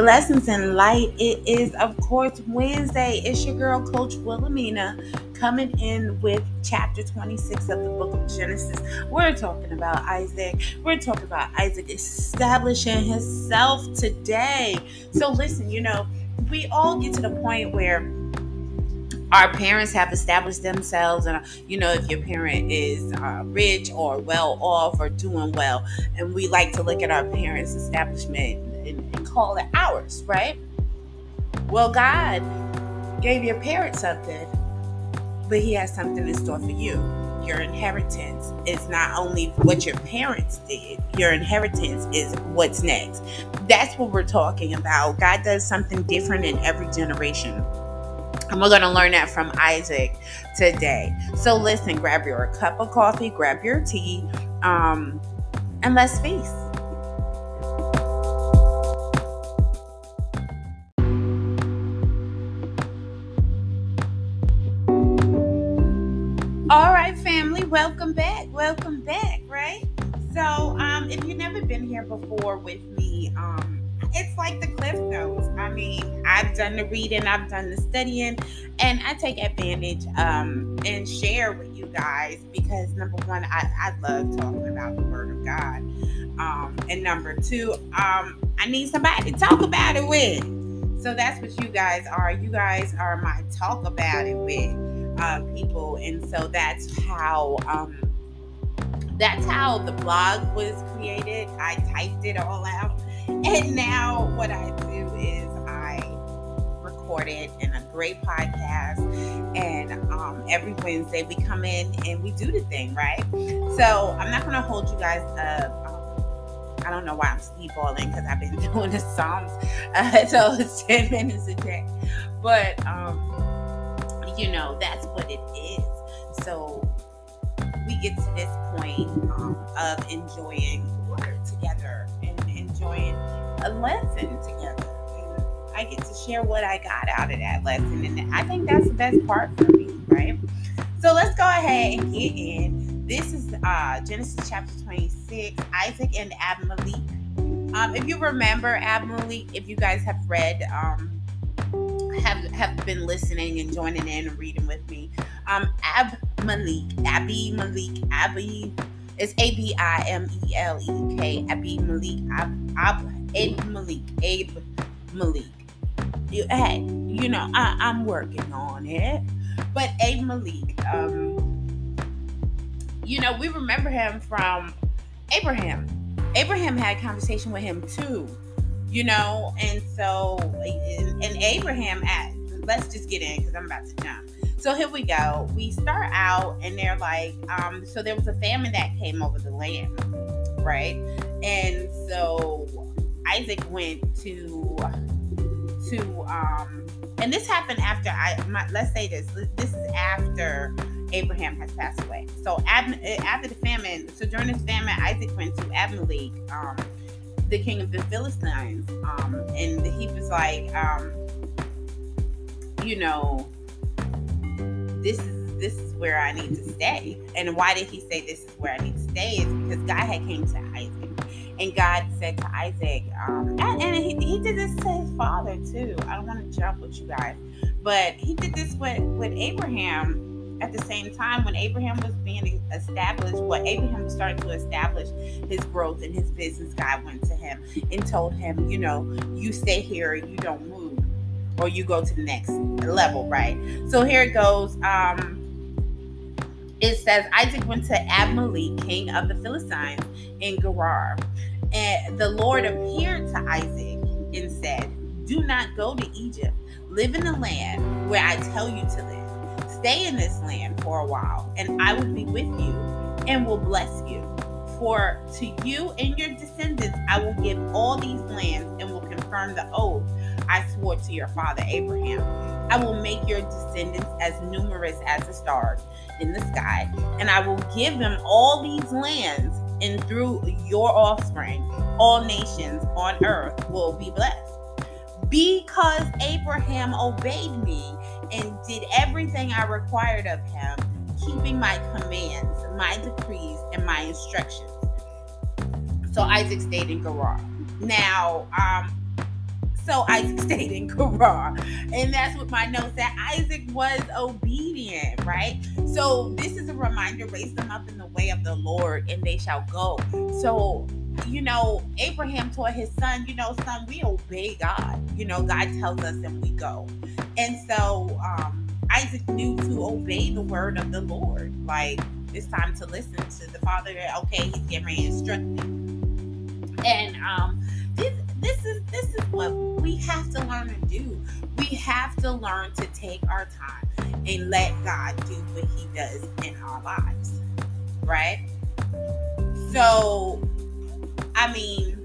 Blessings and light. It is, of course, Wednesday. It's your girl, Coach Wilhelmina, coming in with chapter 26 of the book of Genesis. We're talking about Isaac. We're talking about Isaac establishing himself today. So, listen, you know, we all get to the point where our parents have established themselves and you know if your parent is uh, rich or well off or doing well and we like to look at our parents establishment and, call it ours right well god gave your parents something but he has something in store for you your inheritance is not only what your parents did, your inheritance is what's next. That's what we're talking about. God does something different in every generation. And we're going to learn that from Isaac today. So listen, grab your cup of coffee, grab your tea, um, and let's feast. Welcome back. Welcome back, right? So, um, if you've never been here before with me, um, it's like the cliff notes. I mean, I've done the reading, I've done the studying, and I take advantage um, and share with you guys because number one, I, I love talking about the Word of God. Um, and number two, um, I need somebody to talk about it with. So that's what you guys are. You guys are my talk about it with uh, people, and so that's how um, that's how the blog was created. I typed it all out and now what I do is I record it in a great podcast. And um, every Wednesday we come in and we do the thing, right? So I'm not to hold you guys up. Um, I don't know why I'm sleepwalling because I've been doing the Psalms. Uh, so it's 10 minutes a day. But, um, you know, that's what it is. So we get to this point um, of enjoying word together and enjoying a lesson together. And I get to share what I got out of that lesson. And I think that's the best part for me, right? So let's go ahead and get in. This is uh, Genesis chapter 26, Isaac and Abimelech. Um, if you remember Abimelech, if you guys have read, um, have have been listening and joining in and reading with me, um, Malik, Abby Malik, Abby it's A B I M E L E K. Abi Malik. Ab, Ab, Abe Malik. Abe Malik. You, hey, you know, I, I'm working on it. But Abe Malik, um, you know, we remember him from Abraham. Abraham had a conversation with him too, you know, and so, and, Abraham, at, let's just get in because I'm about to jump. So here we go. We start out and they're like, um, so there was a famine that came over the land, right? And so Isaac went to to um and this happened after I my, let's say this this is after Abraham has passed away. So Ab, after the famine, so during this famine, Isaac went to Abimelech, um, the king of the Philistines, um, and he was like, um, you know, this is this is where I need to stay. And why did he say this is where I need to stay? Is because God had came to Isaac, and God said to Isaac, um, and, and he, he did this to his father too. I don't want to jump with you guys, but he did this with with Abraham at the same time when Abraham was being established, what Abraham was starting to establish his growth and his business, God went to him and told him, you know, you stay here, you don't move or you go to the next level, right? So here it goes. Um, it says Isaac went to Abimelech, king of the Philistines, in Gerar. And the Lord appeared to Isaac and said, Do not go to Egypt. Live in the land where I tell you to live. Stay in this land for a while, and I will be with you and will bless you. For to you and your descendants I will give all these lands and will confirm the oath I swore to your father Abraham. I will make your descendants as numerous as the stars in the sky, and I will give them all these lands, and through your offspring, all nations on earth will be blessed. Because Abraham obeyed me and did everything I required of him, keeping my commands, my decrees, and my instructions. So Isaac stayed in Gerar. Now, um, So Isaac stayed in Gerar. And that's what my note said. Isaac was obedient, right? So this is a reminder raise them up in the way of the Lord, and they shall go. So you know, Abraham taught his son, you know, son, we obey God. You know, God tells us and we go. And so um, Isaac knew to obey the word of the Lord. Like, it's time to listen to the father. Okay, he's getting ready to instruct me. And um, this, this is this is what we have to learn to do. We have to learn to take our time and let God do what He does in our lives, right? So I mean,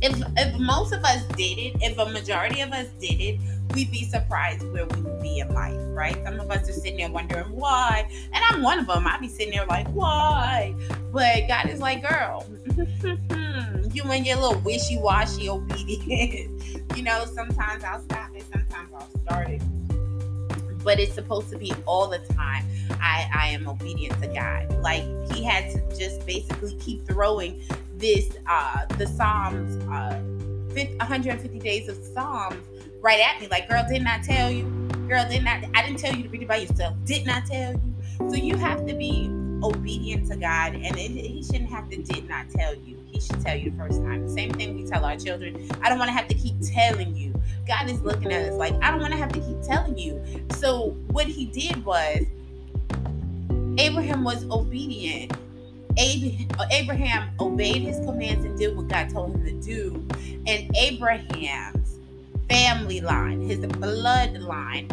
if if most of us did it, if a majority of us did it, we'd be surprised where we would be in life, right? Some of us are sitting there wondering why, and I'm one of them. I'd be sitting there like, why? But God is like, girl, you and your little wishy-washy obedience. you know, sometimes I'll stop it, sometimes I'll start it but it's supposed to be all the time. I, I am obedient to God. Like he had to just basically keep throwing this uh the Psalms uh 150 days of Psalms right at me. Like, girl, didn't I tell you? Girl, didn't I I didn't tell you to read it by yourself. Didn't I tell you? So you have to be obedient to God and it, he shouldn't have to did not tell you. He should tell you the first time. Same thing we tell our children. I don't want to have to keep telling you God is looking at us like, I don't want to have to keep telling you. So what he did was Abraham was obedient. Abraham obeyed his commands and did what God told him to do. And Abraham's family line, his bloodline,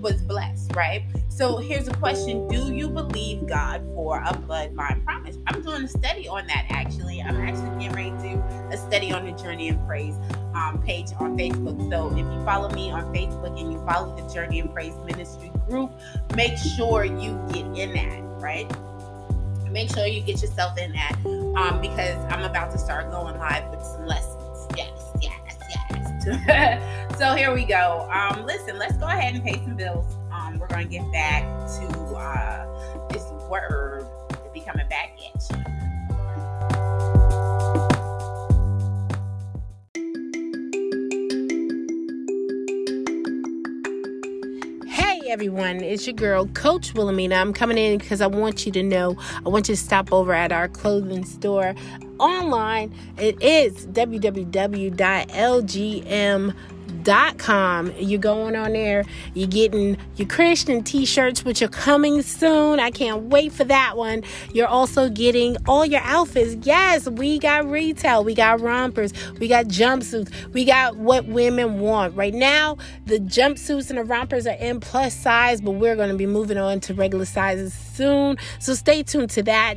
was blessed, right? So here's a question Do you believe God for a bloodline promise? I'm doing a study on that actually. I'm actually getting ready to do a study on the Journey and Praise um, page on Facebook. So if you follow me on Facebook and you follow the Journey and Praise Ministry group, make sure you get in that, right? Make sure you get yourself in that um, because I'm about to start going live with some lessons. Yes, yes, yes. so here we go. Um, listen, let's go ahead and pay some bills. Um, we're going to get back to uh, this word to be coming back everyone. It's your girl, Coach Wilhelmina. I'm coming in because I want you to know, I want you to stop over at our clothing store online. It is www.lgm.com dot com. You're going on there, you're getting your Christian t shirts, which are coming soon. I can't wait for that one. You're also getting all your outfits. Yes, we got retail, we got rompers, we got jumpsuits, we got what women want. Right now, the jumpsuits and the rompers are in plus size, but we're going to be moving on to regular sizes soon. So stay tuned to that.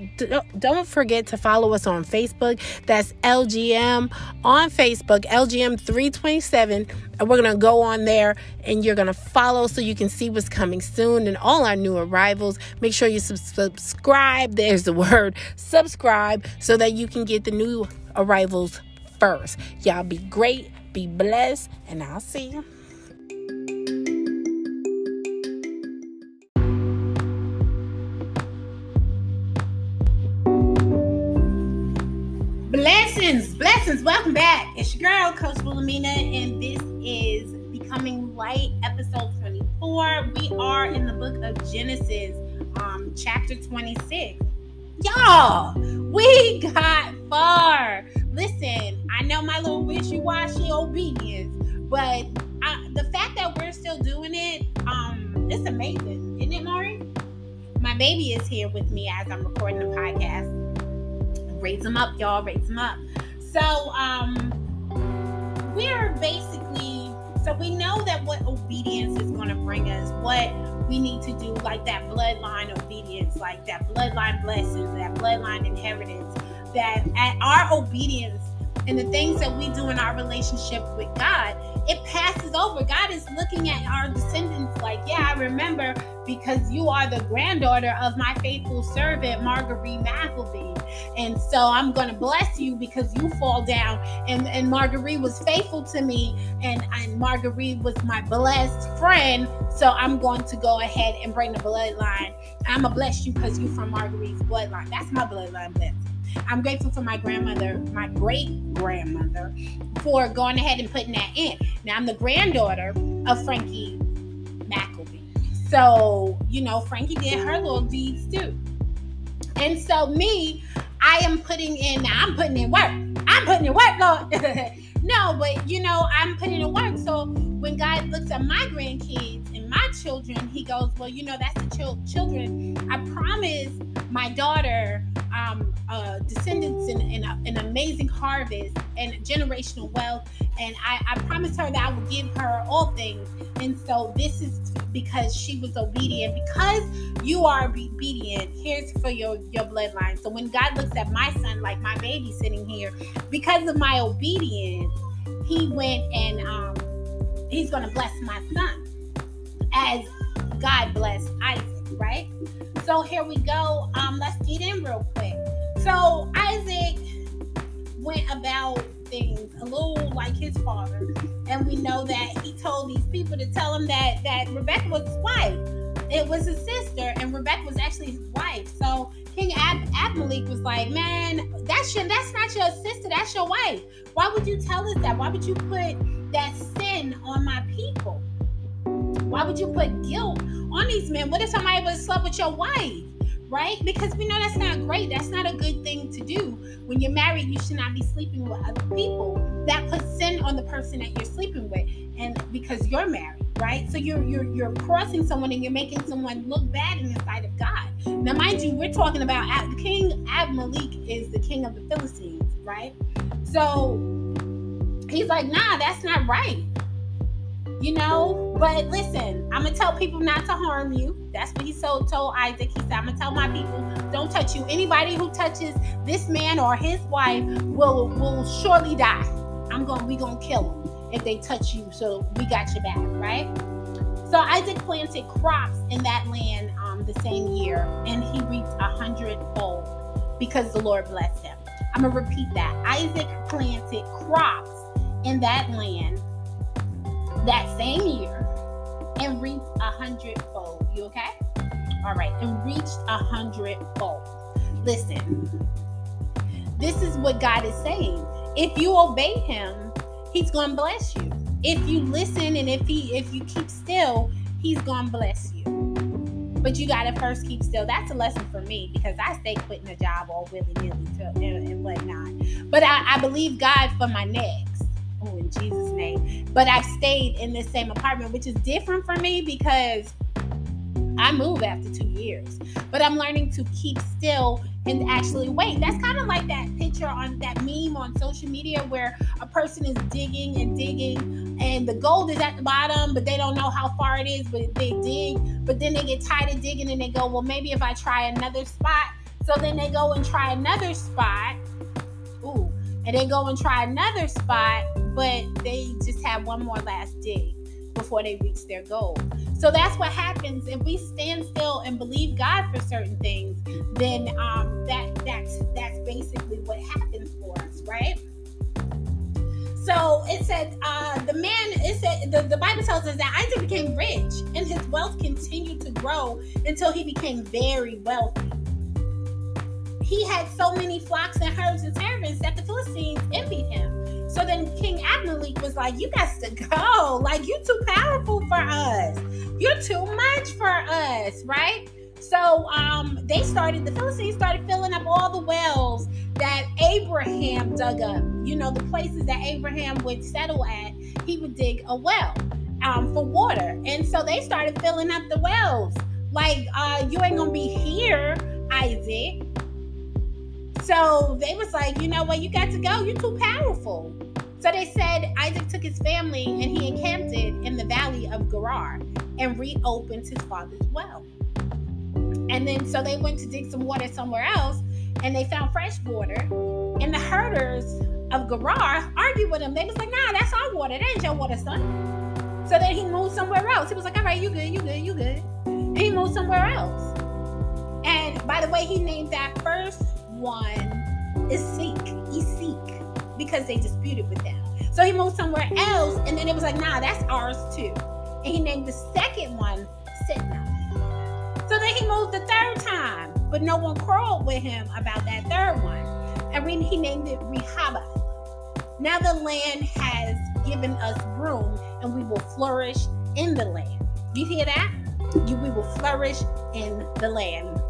Don't forget to follow us on Facebook. That's LGM on Facebook, LGM 327 and we're going to go on there and you're going to follow so you can see what's coming soon and all our new arrivals. Make sure you sub- subscribe. There's the word subscribe so that you can get the new arrivals first. Y'all be great, be blessed, and I'll see you. Blessings, blessings. Welcome back. It's your girl, Coach Wilhelmina, and this is Becoming Light, episode 24. We are in the book of Genesis, um, chapter 26. Y'all, we got far. Listen, I know my little wishy-washy obedience, but I, the fact that we're still doing it, um, it's amazing, isn't it, Maury? My baby is here with me as I'm recording the podcast raise them up, y'all. Raise them up. So um, we're basically so we know that what obedience is going to bring us, what we need to do, like that bloodline obedience, like that bloodline blessings, that bloodline inheritance, that at our obedience and the things that we do in our relationship with God, it passes over. God is looking at our descendants like, yeah, I remember because you are the granddaughter of my faithful servant, Marguerite McElvey. And so I'm going to bless you because you fall down. And, and Marguerite was faithful to me, and, and Marguerite was my blessed friend. So I'm going to go ahead and bring the bloodline. I'm going to bless you because you're from Marguerite's bloodline. That's my bloodline blessing. I'm grateful for my grandmother, my great grandmother, for going ahead and putting that in. Now I'm the granddaughter of Frankie McElvey. So, you know, Frankie did her little deeds too. And so me, I am putting in now I'm putting in work. I'm putting in work, Lord. no, but you know, I'm putting in work. So when God looks at my grandkids children, he goes, Well, you know, that's the ch- children. I promise my daughter um, uh, descendants and, an amazing harvest and generational wealth. And I, I promised her that I would give her all things. And so this is because she was obedient. Because you are obedient, here's for your, your bloodline. So when God looks at my son, like my baby sitting here, because of my obedience, he went and um, he's going to bless my son as God blessed Isaac, right? So here we go. Um, let's get in real quick. So Isaac went about things a little like his father, and we know that he told these people to tell him that that Rebecca was his wife. It was his sister, and Rebecca was actually his wife. So King Ab- Abimelech was like, "Man, that's your that's not your sister. That's your wife. Why would you tell us that? Why would you put that sin on my people? Why would you put guilt on these men? What if somebody was slept with your wife? Right? Because we know that's not great. That's not a good thing to do. When you're married, you should not be sleeping with other people. That puts sin on the person that you're sleeping with, and because you're married, right? So you're you're you're crossing someone and you're making someone look bad in the sight of God. Now, mind you, we're talking about King Abimelech is the king of the Philistines, right? So he's like, nah, that's not right you know. But listen, I'm gonna tell people not to harm you. That's what he told told Isaac. He said, I'm gonna tell my people, don't touch you. Anybody who touches this man or his wife will will surely die. I'm gonna we gonna kill them if they touch you. So we got your back, right? So Isaac planted crops in that land um, the same year, and he reaped a hundredfold because the Lord blessed him. I'm gonna repeat that. Isaac planted crops in that land that same year and reaped a hundredfold. You okay? All right, and reached a hundredfold. Listen, this is what God is saying. If you obey Him, He's gonna bless you. If you listen and if He if you keep still, He's gonna bless you. But you gotta first keep still. That's a lesson for me because I stay quitting a job all willy nilly and, whatnot. But I, I believe God for my next in Jesus' name. But I've stayed in this same apartment, which is different for me because I move after two years. But I'm learning to keep still and actually wait. That's kind of like that picture on that meme on social media where a person is digging and digging and the gold is at the bottom, but they don't know how far it is, but they dig. But then they get tired of digging and they go, well, maybe if I try another spot. So then they go and try another spot. Ooh. And they go and try another spot but they just have one more last dig before they reach their goal. So that's what happens if we stand still and believe God for certain things. Then um, that that's that's basically what happens for us, right? So it said uh, the man. It said the, the Bible tells us that Isaac became rich and his wealth continued to grow until he became very wealthy. He had so many flocks and herds and servants that the Philistines envied him. So then King Abimelech was like, You got to go. Like, you're too powerful for us. You're too much for us, right? So um, they started, the Philistines started filling up all the wells that Abraham dug up. You know, the places that Abraham would settle at, he would dig a well um, for water. And so they started filling up the wells. Like, uh, you ain't gonna be here, Isaac. So they was like, you know what, you got to go. You're too powerful. So they said Isaac took his family and he encamped it in the valley of Gerar and reopened his father's well. And then so they went to dig some water somewhere else and they found fresh water. And the herders of Gerar argued with him. They was like, nah, that's our water. That ain't your water, son. So then he moved somewhere else. He was like, all right, you good, you good, you good. He moved somewhere else. And by the way, he named that first one Isik, Isik because they disputed with them. So he moved somewhere else, and then it was like, nah, that's ours too. And he named the second one Sitna. So then he moved the third time, but no one quarreled with him about that third one. and he named it Rehoboth. Now the land has given us room, and we will flourish in the land. You hear that? You, we will flourish in the land.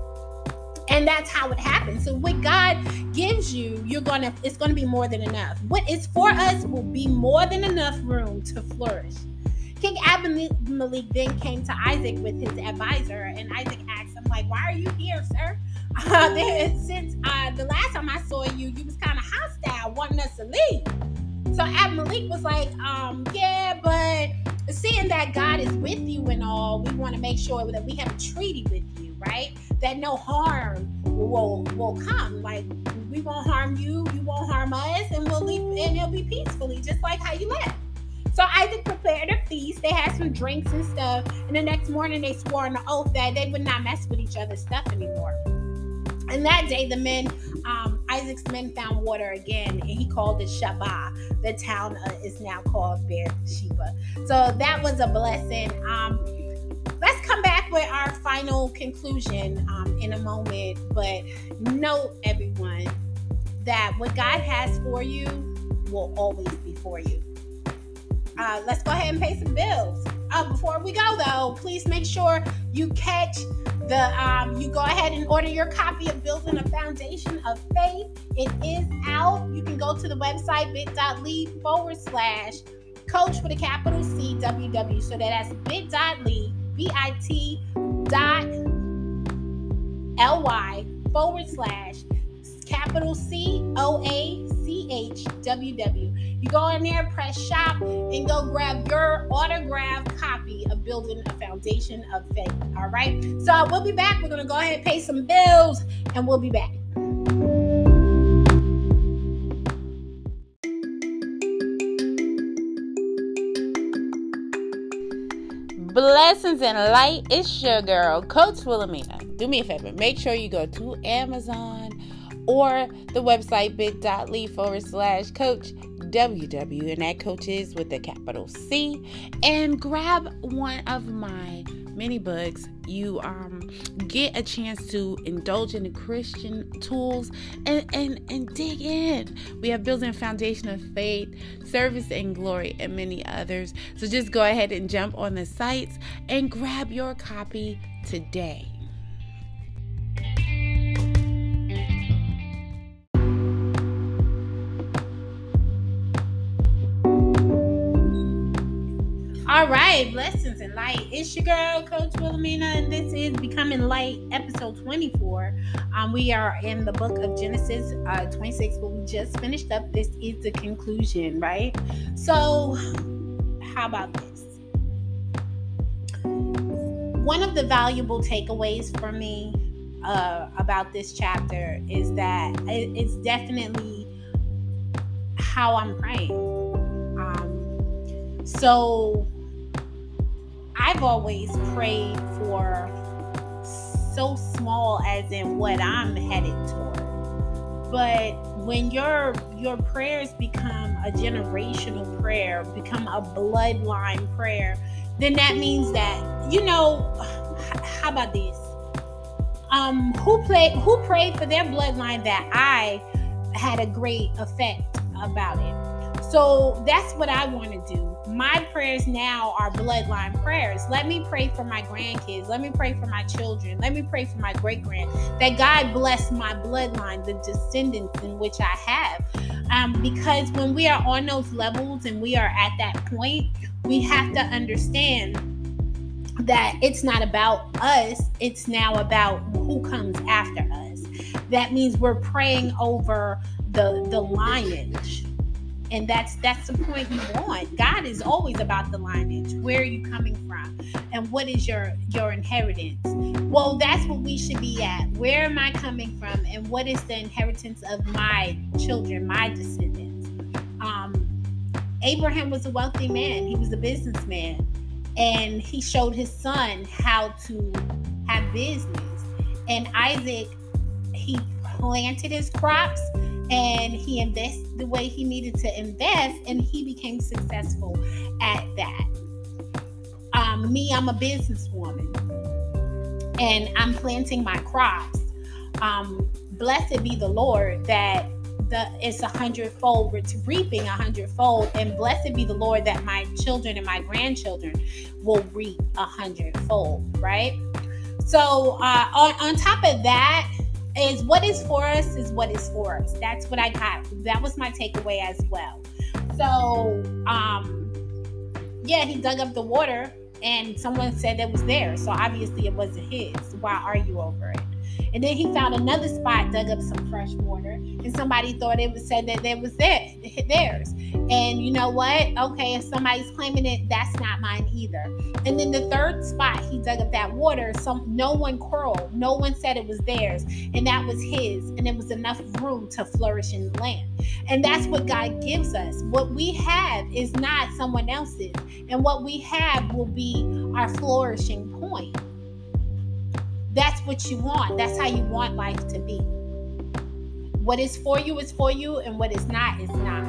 And that's how it happens. So what God gives you, you're gonna it's gonna be more than enough. What is for us will be more than enough room to flourish. King Abimelech then came to Isaac with his advisor, and Isaac asked him, like, why are you here, sir? Uh, since uh, the last time I saw you, you was kind of hostile, wanting us to leave. So Abimelech was like, um, yeah, but seeing that God is with you and all, we want to make sure that we have a treaty with you, right? That no harm will will come. Like we won't harm you, you won't harm us, and we'll leave, and it'll be peacefully, just like how you left. So Isaac prepared a feast. They had some drinks and stuff. And the next morning, they swore an oath that they would not mess with each other's stuff anymore. And that day, the men, um, Isaac's men found water again, and he called it Shabbat. The town uh, is now called Beersheba. So that was a blessing. Um, with our final conclusion um, in a moment. But note, everyone, that what God has for you will always be for you. Uh, let's go ahead and pay some bills. Uh, before we go, though, please make sure you catch the um, you go ahead and order your copy of Building a Foundation of Faith. It is out. You can go to the website bit.ly forward slash coach with a capital C WW. So that's bit.ly B-I-T dot L-Y forward slash capital C O A C H W W. You go in there, press shop, and go grab your autographed copy of Building a Foundation of Faith. All right. So we'll be back. We're going to go ahead and pay some bills, and we'll be back. Blessings in light. It's your girl, Coach Wilhelmina. Do me a favor. Make sure you go to Amazon or the website bit.ly forward slash coach WW, and that coach is with a capital C. And grab one of my mini books. You um get a chance to indulge in the Christian tools and and and dig in. We have building foundation of faith, service and glory, and many others. So just go ahead and jump on the sites and grab your copy today. Right, blessings and light. It's your girl, Coach Wilhelmina, and this is Becoming Light, episode 24. Um, we are in the book of Genesis uh, 26, but we just finished up. This is the conclusion, right? So, how about this? One of the valuable takeaways for me uh, about this chapter is that it's definitely how I'm praying. Um, so I've always prayed for so small as in what I'm headed toward. But when your your prayers become a generational prayer, become a bloodline prayer, then that means that you know how about this? Um who played who prayed for their bloodline that I had a great effect about it. So that's what I want to do my prayers now are bloodline prayers. Let me pray for my grandkids. Let me pray for my children. Let me pray for my great grand. That God bless my bloodline, the descendants in which I have. Um, because when we are on those levels and we are at that point, we have to understand that it's not about us, it's now about who comes after us. That means we're praying over the the lineage and that's that's the point you want. God is always about the lineage. Where are you coming from? And what is your your inheritance? Well that's what we should be at. Where am i coming from? And what is the inheritance of my children my descendants? Um abraham was a wealthy man. He was a businessman. And he showed his son how to have business. And isaac he planted his crops and he invested the way he needed to invest and he became successful at that. Um, me i'm a businesswoman and i'm planting my crops. Um, blessed be the lord that the it's a hundredfold reaping a hundredfold and blessed be the lord that my children and my grandchildren will reap a hundredfold right? So uh, on, on top of that is what is for us is what is for us. That's what i got. That was my takeaway as well. So um yeah he dug up the water and someone said it was there. So obviously it wasn't his. Why are you over it and then he found another spot, dug up some fresh water, and somebody thought it was said that it was there, theirs. And you know what? Okay, if somebody's claiming it, that's not mine either. And then the third spot, he dug up that water. Some no one quarreled, no one said it was theirs, and that was his, and it was enough room to flourish in the land. And that's what God gives us. What we have is not someone else's, and what we have will be our flourishing point that's what you want. That's how you want life to be. What is for you is for you, and what is not is not.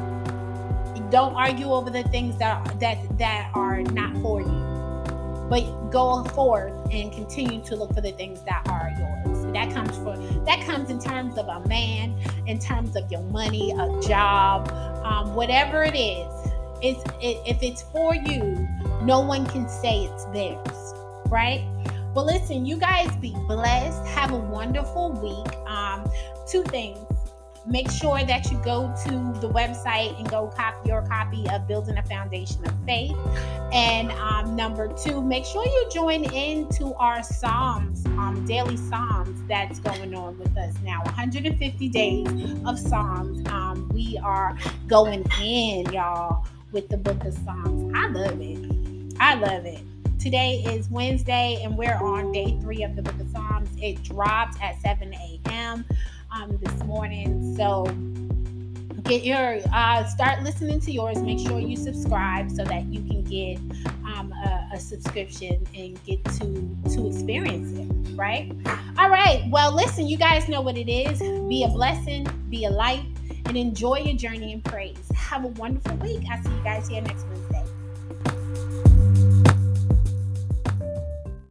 Don't argue over the things that that that are not for you, but go forth and continue to look for the things that are yours. That comes for that comes in terms of a man, in terms of your money, a job, um, whatever it is. It's it, if it's for you, no one can say it's theirs, right? Well, listen, you guys be blessed. Have a wonderful week. Um, two things. Make sure that you go to the website and go copy your copy of Building a Foundation of Faith. And um, number two, make sure you join into our Psalms, um, daily Psalms that's going on with us now. 150 days of Psalms. Um, we are going in, y'all, with the book of Psalms. I love it. I love it. Today is Wednesday, and we're on day three of the book of Psalms. It dropped at 7 a.m. Um, this morning. So get your uh, start listening to yours. Make sure you subscribe so that you can get um, a, a, subscription and get to to experience it. Right? All right. Well, listen. You guys know what it is. Be a blessing. Be a light. And enjoy your journey in praise. Have a wonderful week. I'll see you guys here next Wednesday.